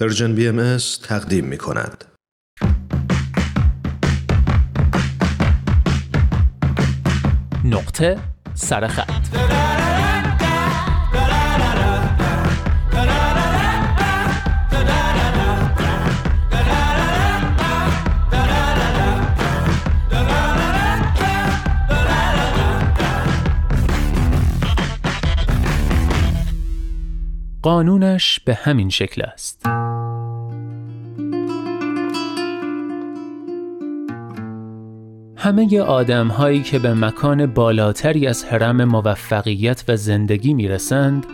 پرژن بی ام تقدیم می کند. نقطه سرخط قانونش به همین شکل است. همه آدم هایی که به مکان بالاتری از حرم موفقیت و زندگی می‌رسند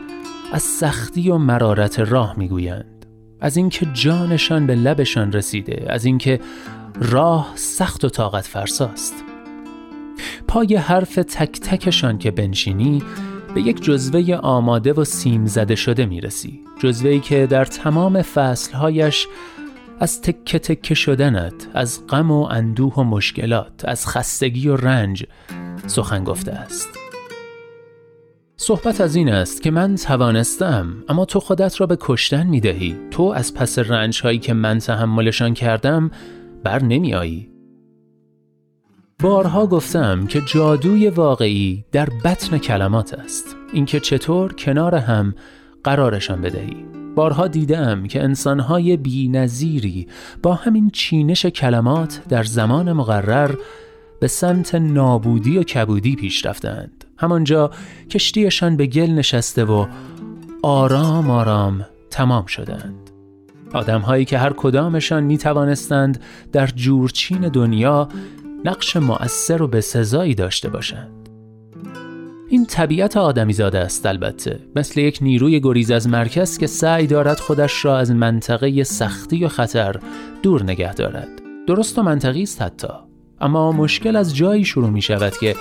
از سختی و مرارت راه می‌گویند. از اینکه جانشان به لبشان رسیده از اینکه راه سخت و طاقت فرساست. پای حرف تک تکشان که بنشینی به یک جزوه آماده و سیم زده شده می‌رسی. جزوهی که در تمام فصلهایش از تکه تکه شدنت از غم و اندوه و مشکلات از خستگی و رنج سخن گفته است. صحبت از این است که من توانستم اما تو خودت را به کشتن می دهی تو از پس رنج هایی که من تحملشان کردم بر نمی آیی بارها گفتم که جادوی واقعی در بطن کلمات است. اینکه چطور کنار هم قرارشان بدهی. بارها دیدم که انسانهای بی نظیری با همین چینش کلمات در زمان مقرر به سمت نابودی و کبودی پیش رفتند. همانجا کشتیشان به گل نشسته و آرام آرام تمام شدند. آدمهایی که هر کدامشان می توانستند در جورچین دنیا نقش مؤثر و به سزایی داشته باشند. این طبیعت آدمیزاده است البته. مثل یک نیروی گریز از مرکز که سعی دارد خودش را از منطقه سختی و خطر دور نگه دارد. درست و منطقی است حتی. اما مشکل از جایی شروع می شود که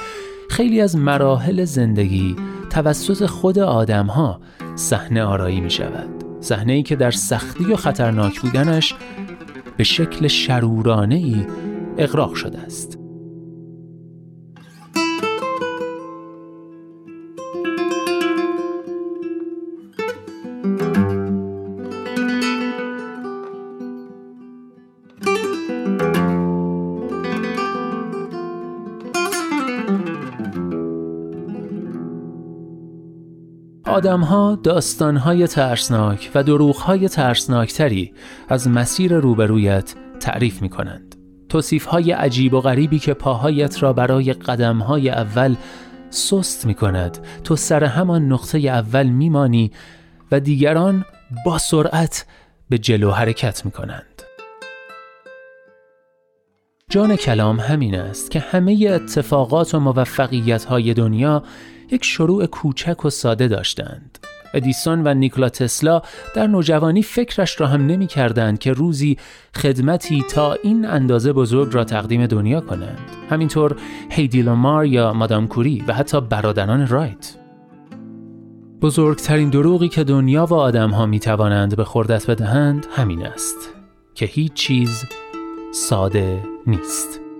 خیلی از مراحل زندگی توسط خود آدم ها صحنه آرایی می شود. صحنه ای که در سختی و خطرناک بودنش به شکل شرورانه ای اغراق شده است. آدمها داستانهای ترسناک و دروغهای ترسناکتری از مسیر روبرویت تعریف می کنند. توصیفهای عجیب و غریبی که پاهایت را برای قدمهای اول سست می کند تو سر همان نقطه اول میمانی و دیگران با سرعت به جلو حرکت می کنند. جان کلام همین است که همه اتفاقات و موفقیت های دنیا یک شروع کوچک و ساده داشتند. ادیسون و نیکلا تسلا در نوجوانی فکرش را هم نمی کردند که روزی خدمتی تا این اندازه بزرگ را تقدیم دنیا کنند. همینطور هیدی لومار یا مادام کوری و حتی برادران رایت. بزرگترین دروغی که دنیا و آدمها می توانند به خوردت بدهند همین است که هیچ چیز ساده نیست.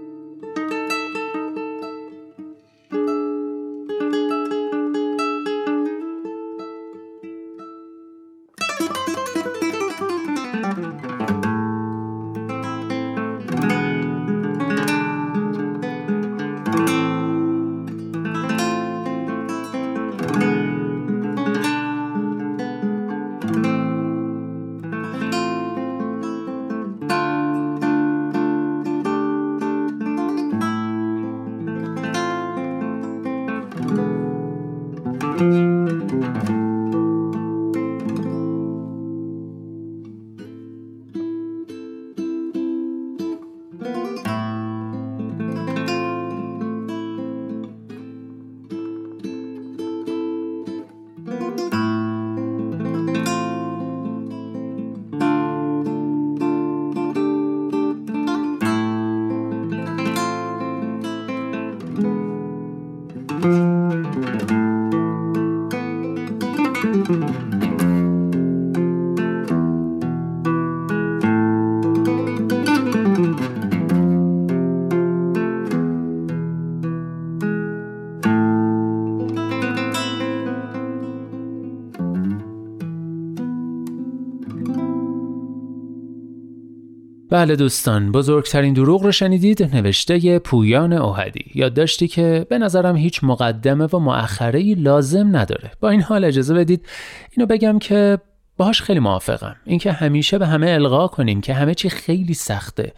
بله دوستان بزرگترین دروغ رو شنیدید نوشته پویان اوهدی. یادداشتی که به نظرم هیچ مقدمه و مؤخره لازم نداره. با این حال اجازه بدید اینو بگم که باهاش خیلی موافقم. اینکه همیشه به همه القا کنیم که همه چی خیلی سخته.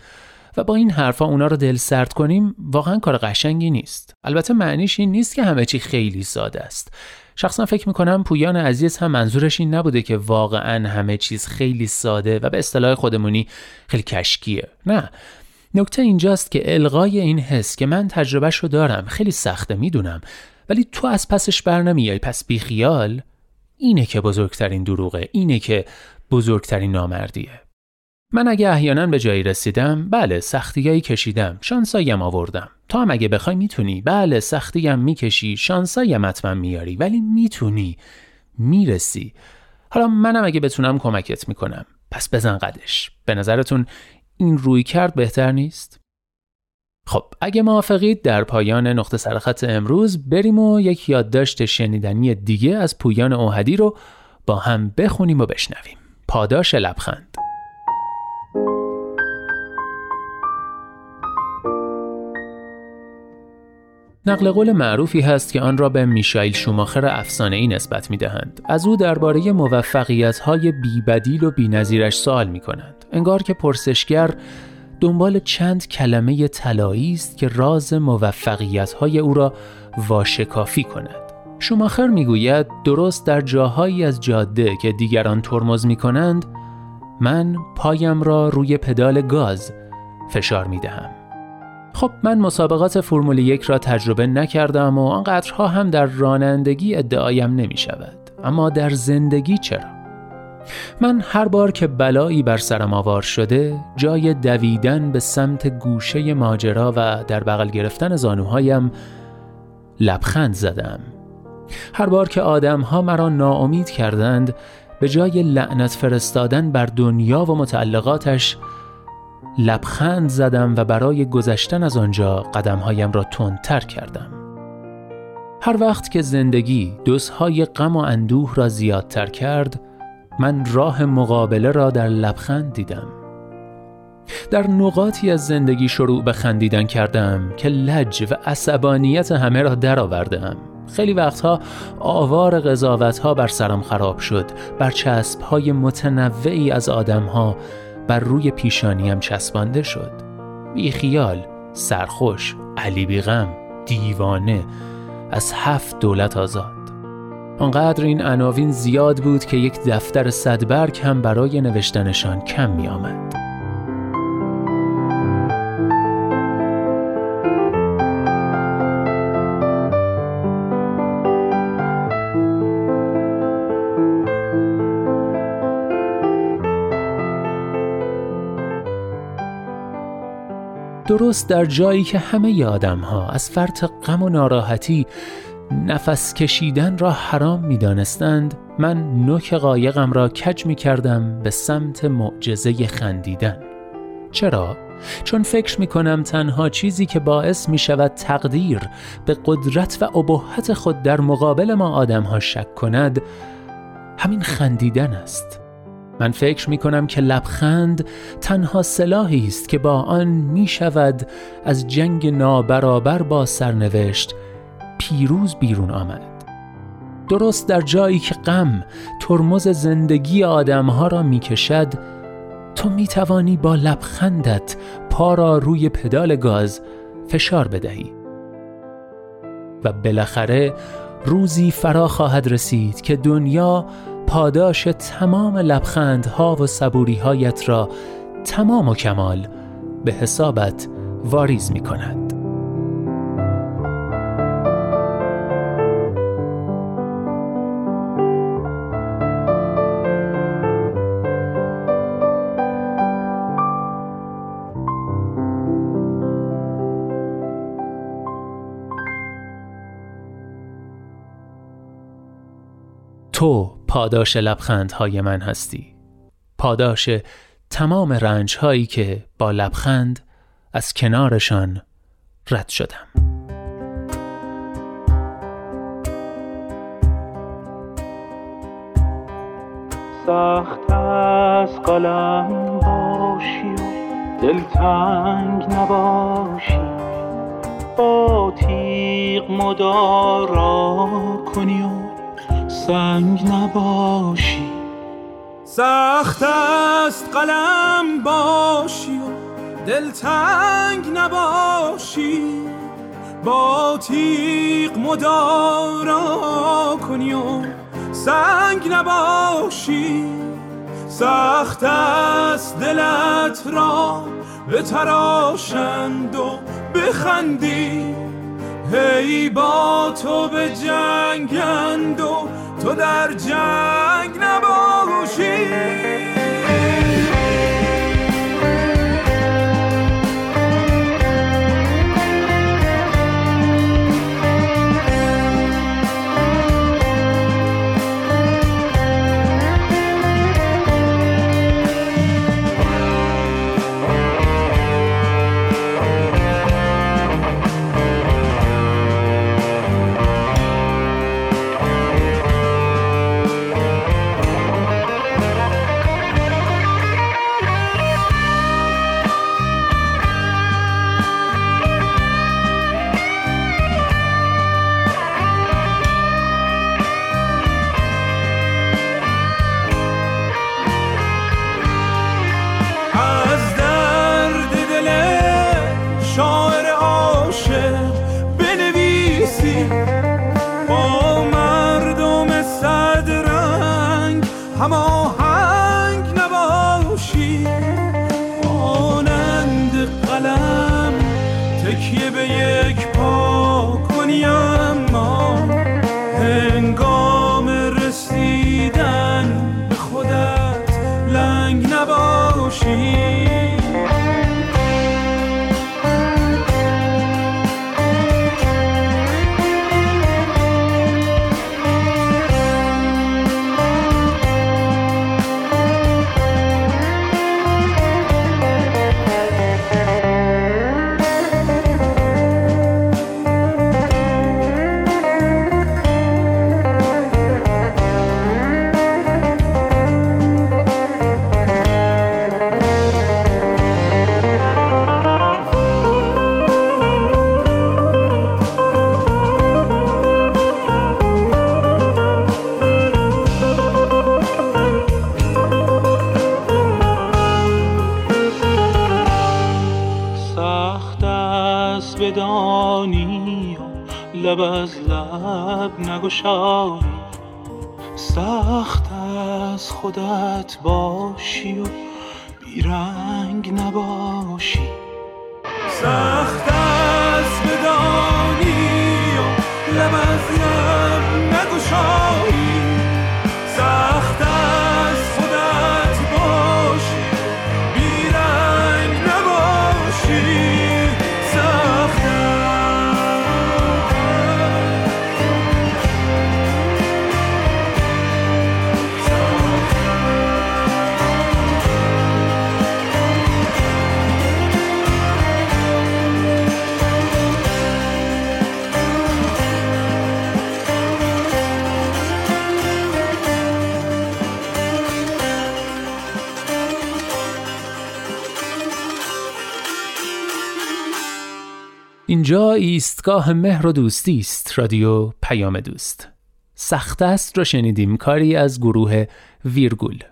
و با این حرفا اونا رو دل سرد کنیم واقعا کار قشنگی نیست. البته معنیش این نیست که همه چی خیلی ساده است. شخصا فکر می‌کنم پویان عزیز هم منظورش این نبوده که واقعا همه چیز خیلی ساده و به اصطلاح خودمونی خیلی کشکیه. نه. نکته اینجاست که القای این حس که من تجربهش رو دارم خیلی سخته می‌دونم. ولی تو از پسش بر نمیای پس بیخیال اینه که بزرگترین دروغه اینه که بزرگترین نامردیه. من اگه احیانا به جایی رسیدم بله سختیایی کشیدم شانسایم آوردم. تو هم اگه بخوای می‌تونی. بله سختیم می‌کشی شانسایم حتما میاری. ولی می‌تونی. می‌رسی. حالا منم اگه بتونم کمکت می‌کنم. پس بزن قدش. به نظرتون این روی کرد بهتر نیست؟ خب اگه موافقید در پایان نقطه سرخط امروز بریم و یک یادداشت شنیدنی دیگه از پویان اوهدی رو با هم بخونیم و بشنویم. پاداش لبخند. نقل قول معروفی هست که آن را به میشایل شوماخر افسانه ای نسبت می دهند. از او درباره موفقیت های بیبدیل و بینظیرش سوال می کنند. انگار که پرسشگر دنبال چند کلمه طلایی است که راز موفقیت های او را واشکافی کند. شوماخر می‌گوید درست در جاهایی از جاده که دیگران ترمز می کنند من پایم را روی پدال گاز فشار می دهم. خب من مسابقات فرمول یک را تجربه نکردم و آنقدرها هم در رانندگی ادعایم نمی شود اما در زندگی چرا؟ من هر بار که بلایی بر سرم آوار شده جای دویدن به سمت گوشه ماجرا و در بغل گرفتن زانوهایم لبخند زدم هر بار که آدم ها مرا ناامید کردند به جای لعنت فرستادن بر دنیا و متعلقاتش لبخند زدم و برای گذشتن از آنجا قدمهایم را تندتر کردم. هر وقت که زندگی دوزهای غم و اندوه را زیادتر کرد، من راه مقابله را در لبخند دیدم. در نقاطی از زندگی شروع به خندیدن کردم که لج و عصبانیت همه را درآوردم. خیلی وقتها آوار قضاوت ها بر سرم خراب شد بر چسب های متنوعی از آدم ها بر روی پیشانیم چسبانده شد بی خیال سرخوش علی بیغم دیوانه از هفت دولت آزاد آنقدر این عناوین زیاد بود که یک دفتر صدبرگ هم برای نوشتنشان کم می آمد. درست در جایی که همه آدم ها از فرط غم و ناراحتی نفس کشیدن را حرام می دانستند من نوک قایقم را کج می کردم به سمت معجزه خندیدن چرا؟ چون فکر می کنم تنها چیزی که باعث می شود تقدیر به قدرت و ابهت خود در مقابل ما آدم ها شک کند همین خندیدن است من فکر می کنم که لبخند تنها سلاحی است که با آن می شود از جنگ نابرابر با سرنوشت پیروز بیرون آمد. درست در جایی که غم ترمز زندگی آدمها را می کشد تو می توانی با لبخندت پا را روی پدال گاز فشار بدهی. و بالاخره روزی فرا خواهد رسید که دنیا پاداش تمام لبخندها و صبوریهایت را تمام و کمال به حسابت واریز می کند. تو پاداش لبخندهای من هستی. پاداش تمام رنجهایی که با لبخند از کنارشان رد شدم. سخت از قلم باشی دلتنگ نباشی. با تیغ مدارا کنی و سنگ نباشی. سخت است قلم باشی و دلتنگ نباشی. با تیغ مدارا کنی و سنگ نباشی. سخت است دلت را به تراشند و بخندی. هی با تو به جنگند و تو در جنگ نباشی تکیه به یک پا. لب از لب نگشایی سخت از خودت باشی و بیرنگ نباشی. سخت ایستگاه مهر و دوستی است رادیو پیام دوست. سخت است را شنیدیم کاری از گروه ویرگول.